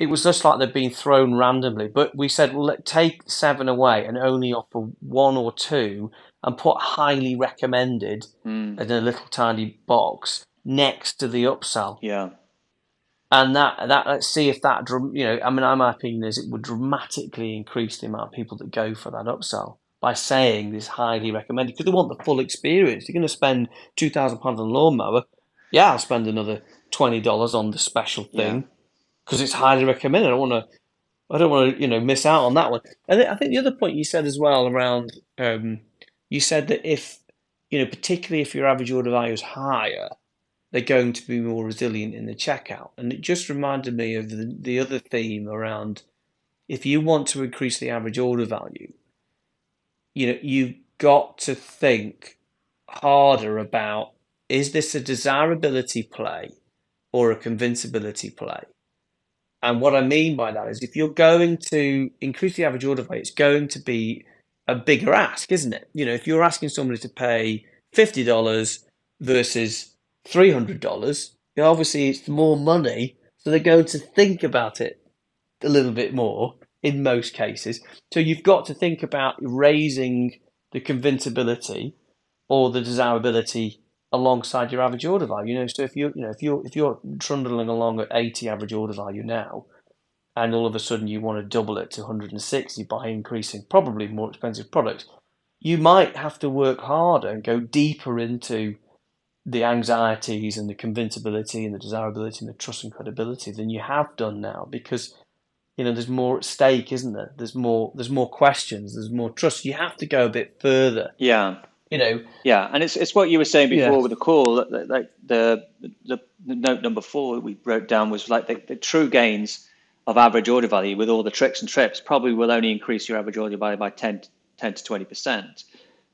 B: it was just like they'd been thrown randomly. But we said, well, let take seven away and only offer one or two, and put highly recommended mm. in a little tiny box next to the upsell.
A: Yeah.
B: And that that let's see if that you know I mean my opinion is it would dramatically increase the amount of people that go for that upsell by saying this highly recommended because they want the full experience. You're going to spend two thousand pounds on a lawnmower, yeah, I'll spend another twenty dollars on the special thing. Yeah because it's highly recommended. I don't want to, I don't want to, you know, miss out on that one. And I think the other point you said as well around, um, you said that if, you know, particularly if your average order value is higher, they're going to be more resilient in the checkout. And it just reminded me of the, the other theme around if you want to increase the average order value, you know, you've got to think harder about is this a desirability play or a convincibility play? And what I mean by that is if you're going to increase the average order value, it's going to be a bigger ask, isn't it? You know, if you're asking somebody to pay $50 versus $300, you know, obviously it's more money. So they're going to think about it a little bit more in most cases. So you've got to think about raising the convincibility or the desirability alongside your average order value. You know, so if you you know if you're if you're trundling along at eighty average order value now, and all of a sudden you want to double it to 160 by increasing probably more expensive products, you might have to work harder and go deeper into the anxieties and the convincibility and the desirability and the trust and credibility than you have done now because you know there's more at stake isn't there there's more there's more questions there's more trust you have to go a bit further
A: yeah
B: you know.
A: Yeah, and it's it's what you were saying before yeah. with the call. Like the, the, the note number four we wrote down was like the, the, true gains of average order value with all the tricks and trips probably will only increase your average order value by 10, 10 to twenty percent.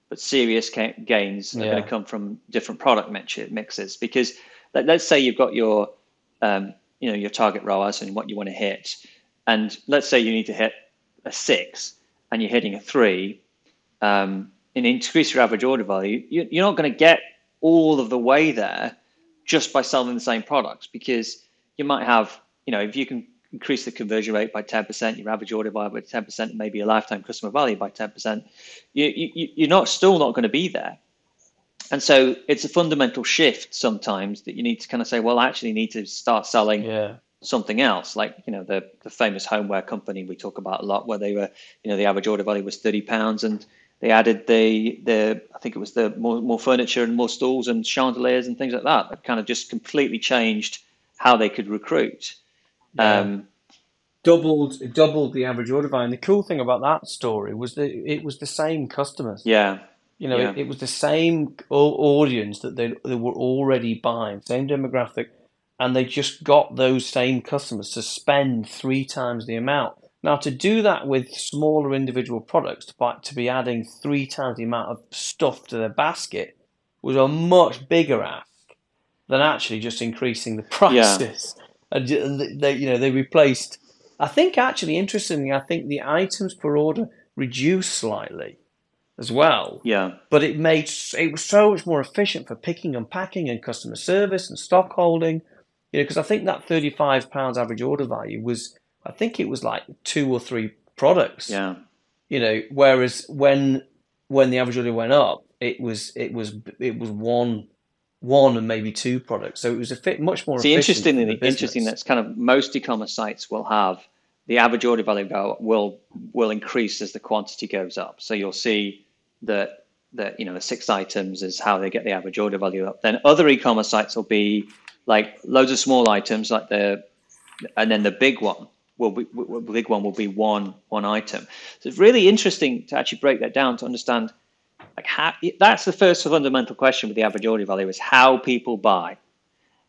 A: But serious gains are yeah. going to come from different product mix- mixes because like, let's say you've got your um, you know your target ROAS and what you want to hit, and let's say you need to hit a six and you're hitting a three. Um, and increase your average order value, You, you're not going to get all of the way there just by selling the same products because you might have, you know, if you can increase the conversion rate by 10%, your average order value by 10%, maybe your lifetime customer value by 10%, you, you, you're not still not going to be there. And so it's a fundamental shift sometimes that you need to kind of say, well, I actually need to start selling yeah. something else. Like, you know, the, the famous homeware company we talk about a lot where they were, you know, the average order value was 30 pounds and they added the the I think it was the more, more furniture and more stools and chandeliers and things like that. That kind of just completely changed how they could recruit. Yeah. Um,
B: doubled doubled the average order value. And the cool thing about that story was that it was the same customers.
A: Yeah.
B: You know,
A: yeah.
B: it, it, was the same audience that they, they were already buying, same demographic, and they just got those same customers to spend three times the amount. Now, to do that with smaller individual products, to, to be adding three times the amount of stuff to their basket, was a much bigger ask than actually just increasing the prices. Yeah. And they, you know, they replaced. I think actually, interestingly, I think the items per order reduced slightly as well.
A: Yeah.
B: But it made it was so much more efficient for picking and packing and customer service and stock holding. You know, because I think that thirty five pounds average order value was I think it was like two or three products.
A: Yeah.
B: You know, whereas when when the average order went up, it was it was it was one one and maybe two products. So it was a fit much more.
A: See, interestingly, interesting. That's kind of most e-commerce sites will have the average order value will will increase as the quantity goes up. So you'll see that that you know the six items is how they get the average order value up. Then other e-commerce sites will be like loads of small items, like the and then the big one will be big one will be one one item. So it's really interesting to actually break that down to understand like how that's the first fundamental question with the average order value is how people buy,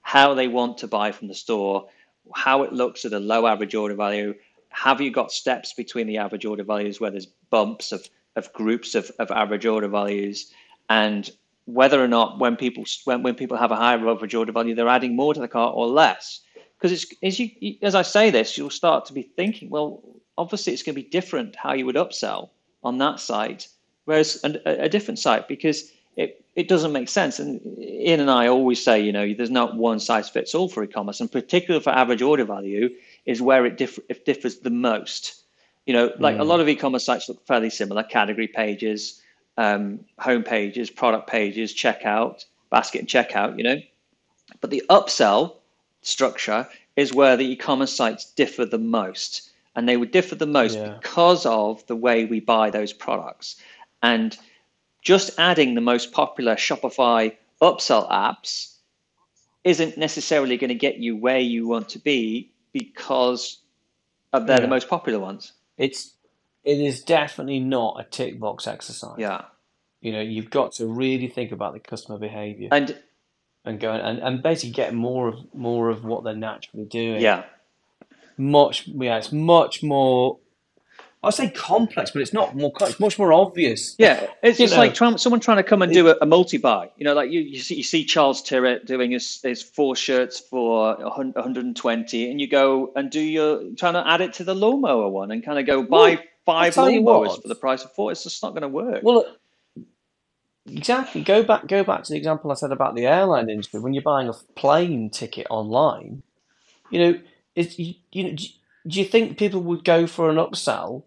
A: how they want to buy from the store, how it looks at a low average order value. Have you got steps between the average order values where there's bumps of, of groups of, of average order values and whether or not when people when, when people have a higher average order value they're adding more to the cart or less because it's as you as I say this you'll start to be thinking well obviously it's going to be different how you would upsell on that site whereas a, a different site because it, it doesn't make sense. And Ian and I always say, you know, there's not one size fits all for e-commerce, and particularly for average order value is where it, differ, it differs the most. You know, like mm. a lot of e-commerce sites look fairly similar: category pages, um, home pages, product pages, checkout, basket and checkout. You know, but the upsell structure is where the e-commerce sites differ the most, and they would differ the most yeah. because of the way we buy those products. And just adding the most popular Shopify upsell apps isn't necessarily going to get you where you want to be because of they're yeah. the most popular ones.
B: It's it is definitely not a tick box exercise.
A: Yeah.
B: You know, you've got to really think about the customer behavior.
A: And
B: and go and, and basically get more of more of what they're naturally doing.
A: Yeah.
B: Much yeah, it's much more I say complex, but it's not more. It's much more obvious.
A: Yeah, it's just like trying, someone trying to come and do a, a multi-buy. You know, like you, you see, you see Charles Tyrwhitt doing his, his four shirts for 120, and you go and do your trying to add it to the lawnmower one, and kind of go buy well, five lawnmowers for the price of four. It's just not going to work.
B: Well, exactly. Go back. Go back to the example I said about the airline industry. When you're buying a plane ticket online, you know, it's you, you know do you think people would go for an upsell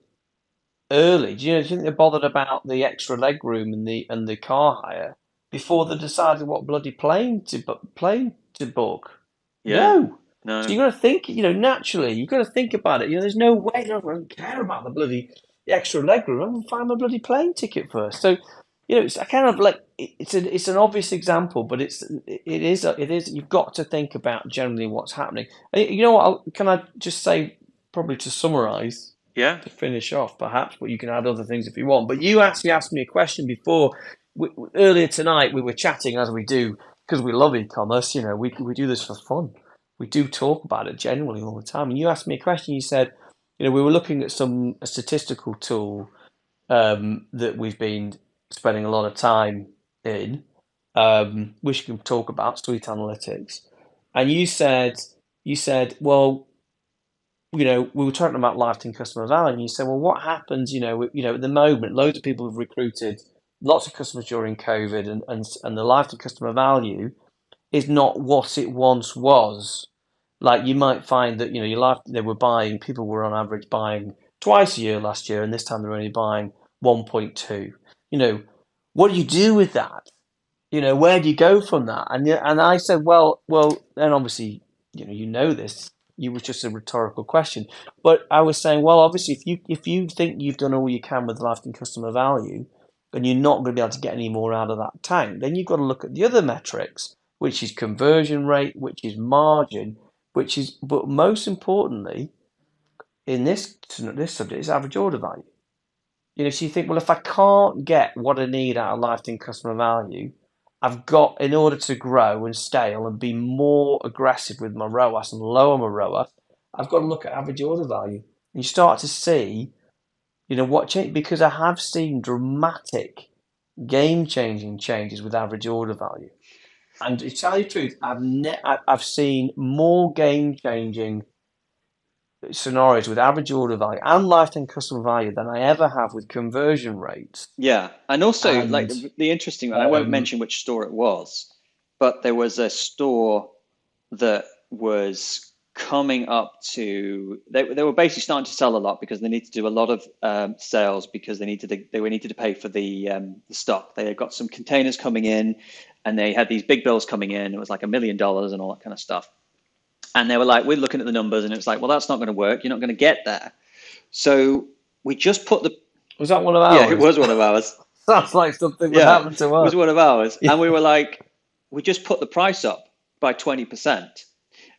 B: early? Do you, know, do you think they're bothered about the extra leg room and the and the car hire before they decided what bloody plane to plane to book?
A: Yeah.
B: No.
A: No.
B: So you've got to think, you know, naturally, you've got to think about it. You know, there's no way I don't care about the bloody the extra leg room. I'm going to find my bloody plane ticket first. So, you know, it's a kind of like it's an it's an obvious example, but it's it is it is you've got to think about generally what's happening. Uh, you know what? Can I just say probably to summarise,
A: yeah,
B: to finish off, perhaps, but you can add other things if you want. But you actually asked me a question before. We, earlier tonight, we were chatting as we do because we love e-commerce. You know, we we do this for fun. We do talk about it generally all the time. And you asked me a question. You said, you know, we were looking at some statistical tool um, that we've been spending a lot of time in, um, which you can talk about, Sweet Analytics. And you said, you said, well, you know, we were talking about lifetime customer value, and you said, well, what happens, you know, you know, at the moment, loads of people have recruited lots of customers during COVID, and, and, and the lifetime customer value is not what it once was. Like you might find that, you know, your life, they were buying, people were on average buying twice a year last year, and this time they're only buying 1.2. You know, what do you do with that? You know, where do you go from that? And and I said, well, well, then obviously, you know, you know this you was just a rhetorical question. But I was saying, well, obviously, if you if you think you've done all you can with lifetime customer value, and you're not going to be able to get any more out of that tank, then you've got to look at the other metrics, which is conversion rate, which is margin, which is, but most importantly, in this this subject is average order value. You know, so you think, well, if I can't get what I need out of lifetime customer value, I've got in order to grow and scale and be more aggressive with my ROAS and lower my ROAS, I've got to look at average order value. And you start to see, you know, what change because I have seen dramatic, game changing changes with average order value. And to tell you the truth, I've ne- I've seen more game changing scenarios with average order value and lifetime customer value than I ever have with conversion rates.
A: Yeah, and also and, like the, the interesting one. Um, I won't um, mention which store it was, but there was a store that was coming up to they, they were basically starting to sell a lot because they needed to do a lot of um, sales because they needed to they were needed to pay for the um, the stock. They had got some containers coming in, and they had these big bills coming in. It was like a million dollars and all that kind of stuff And they were like, we're looking at the numbers, and it's like, well, that's not going to work. You're not going to get there. So we just put the
B: Was that one of ours?
A: yeah, it was one of ours.
B: Sounds like something
A: Yeah,
B: happen to
A: It was one of ours,
B: Yeah.
A: and we were like, we just put the price up by twenty percent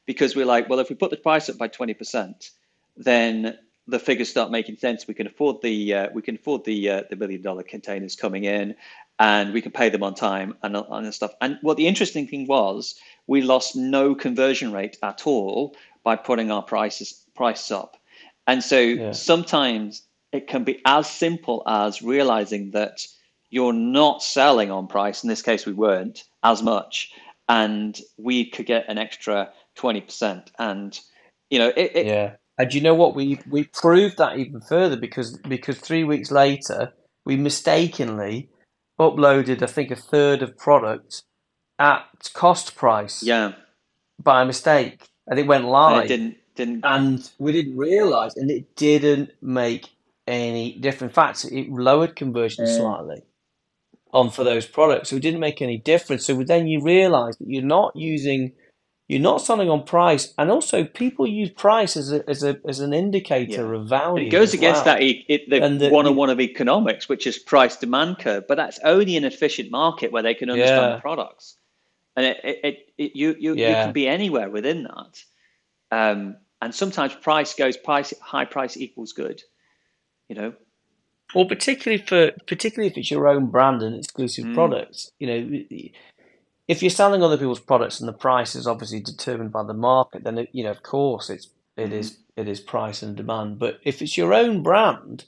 A: because we're like, well, if we put the price up by twenty percent, then the figures start making sense. We can afford the uh, we can afford the uh, the million dollar containers coming in, and we can pay them on time and and stuff. And what the interesting thing was, we lost no conversion rate at all by putting our prices prices up. And so
B: Yeah.
A: sometimes it can be as simple as realizing that you're not selling on price. In this case, we weren't as much, and we could get an extra twenty percent. And you know, it, it,
B: Yeah. And you know what? We we proved that even further because because three weeks later we mistakenly uploaded I think a third of product at cost price
A: yeah,
B: by mistake, and it went
A: and
B: live.
A: it didn't didn't.
B: and we didn't realize, and it didn't make any difference. In fact, it lowered conversion
A: Mm.
B: slightly on for those products, so it didn't make any difference. So then you realize that you're not using, you're not selling on price, and also people use price as a as a as an indicator of value.
A: It goes against
B: well.
A: that e- it, the
B: And the-
A: 101 of economics, which is price demand curve, but that's only an efficient market where they can understand
B: Yeah.
A: the products. And it, it, it, you, you, you can be anywhere within that. Um, and sometimes price goes price high price equals good. You know,
B: Well, particularly for particularly if it's your own brand and exclusive
A: Mm.
B: products, you know, if you're selling other people's products and the price is obviously determined by the market, then it, you know, of course, it's it
A: Mm.
B: is it is price and demand. But if it's your own brand,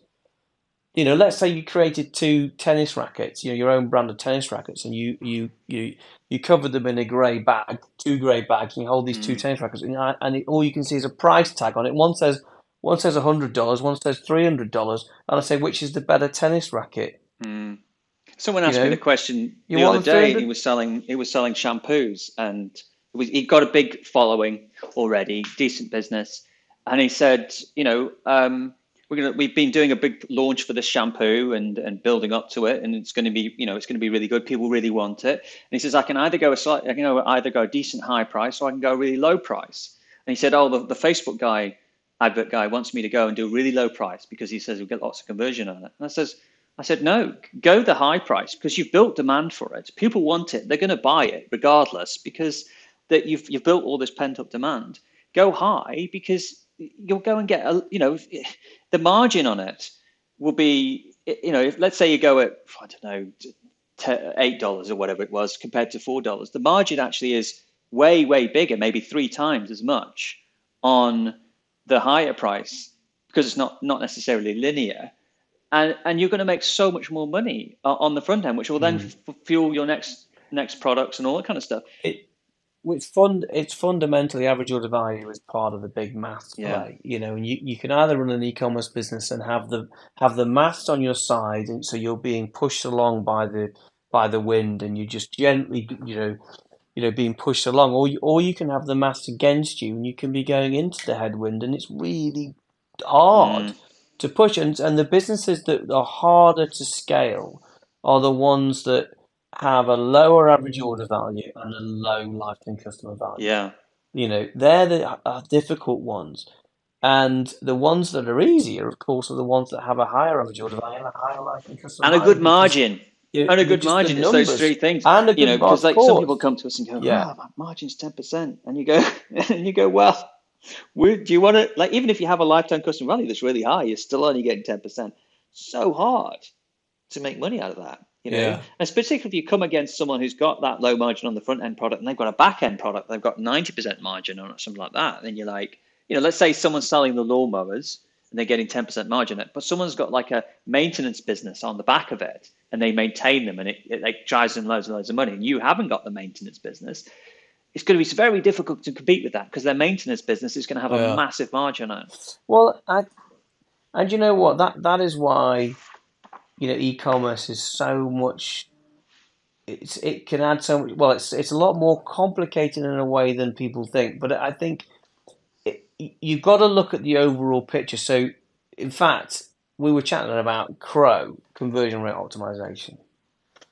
B: you know, let's say you created two tennis rackets, you know, your own brand of tennis rackets, and you you you you covered them in a grey bag, two grey bags, and you hold these two
A: Mm.
B: tennis rackets, and, and it, all you can see is a price tag on it. One says one says hundred dollars, one says three hundred dollars, and I say which is the better tennis racket?
A: Mm. Someone
B: You
A: asked me the question the other day.
B: 300
A: He was selling he was selling shampoos, and it was, he got a big following already, decent business. And he said, you know, um, we're gonna we've been doing a big launch for this shampoo and and building up to it, and it's going to be you know it's going to be really good. People really want it. And he says I can either go a slight, I can either go decent high price or I can go really low price. And he said, oh, the, the Facebook guy advert guy wants me to go and do a really low price because he says we'll get lots of conversion on it. And I says, I said, no, go the high price because you've built demand for it. People want it. They're going to buy it regardless because that you've you've built all this pent up demand. Go high because you'll go and get a you know the margin on it will be you know if let's say you go at I don't know eight dollars or whatever it was compared to four dollars, the margin actually is way way bigger, maybe three times as much on the higher price because it's not not necessarily linear. And and you're going to make so much more money on the front end which will then hmm. f- fuel your next next products and all that kind of stuff.
B: It, it's fund. It's fundamentally average order value is part of the big
A: Yeah.
B: play. You know, and you, you can either run an e-commerce business and have the have the maths on your side, and so you're being pushed along by the by the wind, and you just gently, you know, you know, being pushed along, or you, or you can have the maths against you, and you can be going into the headwind, and it's really hard
A: Mm.
B: to push. And and the businesses that are harder to scale are the ones that have a lower average order value and a low lifetime customer value.
A: yeah.
B: You know, they're the difficult ones. And the ones that are easier, of course, are the ones that have a higher average order value and a higher lifetime customer
A: and a good margin.
B: you-
A: and a good margin it's those three things.
B: And a
A: you
B: good
A: know because like some people come to us and go
B: Yeah.
A: oh, my margin's 10% and you go and you go well would do you want to like even if you have a lifetime customer value that's really high you're still only getting 10% so hard to make money out of that you know
B: Yeah.
A: and particularly if you come against someone who's got that low margin on the front end product and they've got a back end product they've got 90% margin on it something like that then you're like you know let's say someone's selling the lawnmowers and they're getting 10% margin on it but someone's got like a maintenance business on the back of it and they maintain them and it, it like drives them loads and loads of money and you haven't got the maintenance business it's going to be very difficult to compete with that because their maintenance business is going to have
B: Yeah.
A: a massive margin on it
B: Well, I, and you know what? That that is why, you know, e-commerce is so much. It's it can add so much. Well, it's it's a lot more complicated in a way than people think. But I think it, you've got to look at the overall picture. So, in fact, we were chatting about CRO conversion rate optimization,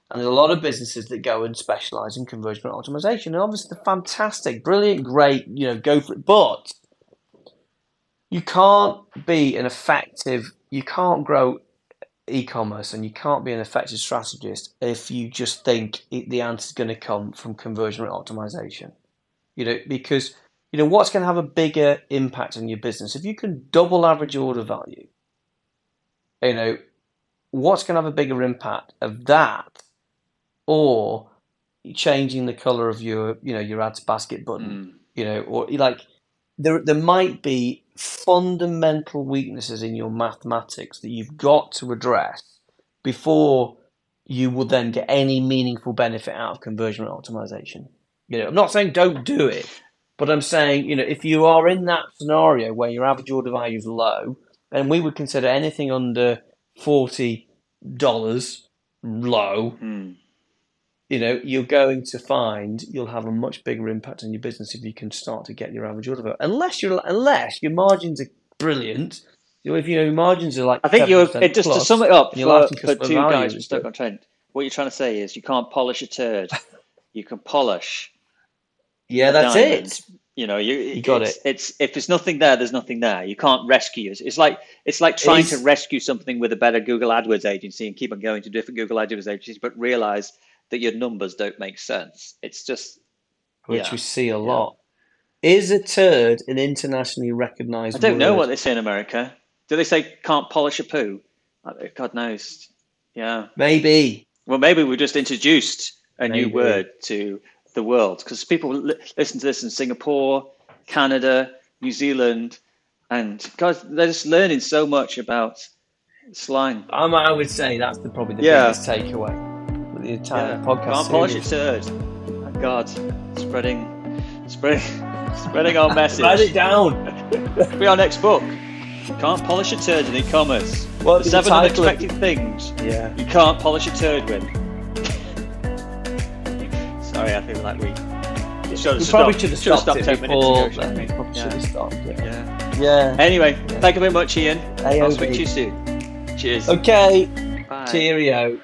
B: And there's a lot of businesses that go and specialize in conversion rate optimization. And obviously, they're fantastic, brilliant, great, you know, go for it. But you can't be an effective, you can't grow e-commerce and you can't be an effective strategist if you just think it, the answer is going to come from conversion rate optimization. You know, because you know what's going to have a bigger impact on your business if you can double average order value. You know, what's going to have a bigger impact of that, or changing the color of your you know your ads basket button. Mm. You know, or like there there might be fundamental weaknesses in your mathematics that you've got to address before you will then get any meaningful benefit out of conversion rate optimization. You know, I'm not saying don't do it, but I'm saying, you know, if you are in that scenario where your average order value is low, then we would consider anything under forty dollars low.
A: Hmm
B: you know, you're going to find you'll have a much bigger impact on your business if you can start to get your average order value. Unless you're unless your margins are brilliant. You know, if you know your margins are like
A: I think you're it, just to sum it up for, for two guys with stuck on trend. What you're trying to say is you can't polish a turd. you can polish.
B: Yeah, that's diamond. it.
A: You know, you,
B: you got
A: it's,
B: it.
A: It's if there's nothing there, there's nothing there. You can't rescue it. It's like it's like trying to rescue something with a better Google AdWords agency and keep on going to different Google AdWords agencies, but realize that your numbers don't make sense. It's just
B: which yeah. we see a lot. Is a turd an internationally recognised?
A: I don't
B: word?
A: know what they say in America. Do they say can't polish a poo? God knows. Yeah.
B: Maybe.
A: Well, maybe we just introduced a maybe. new word to the world because people li- listen to this in Singapore, Canada, New Zealand, and guys, they're just learning so much about slime.
B: Um, I would say that's the, probably the yeah. biggest takeaway the entire yeah. podcast.
A: Can't polish it turd. God, spreading, spreading, spreading our message.
B: Write it down.
A: Be our next book. Can't polish a turd in e-commerce.
B: What
A: the seven unexpected things
B: yeah.
A: you can't polish a turd with. Sorry, I feel like we.
B: Should have probably should have stopped, stopped it before. Ago, probably yeah. should have stopped. Yeah.
A: Yeah.
B: yeah.
A: Anyway, yeah. thank you very much, Ian. I'll speak to you soon. Cheers.
B: Okay. Bye. Cheerio.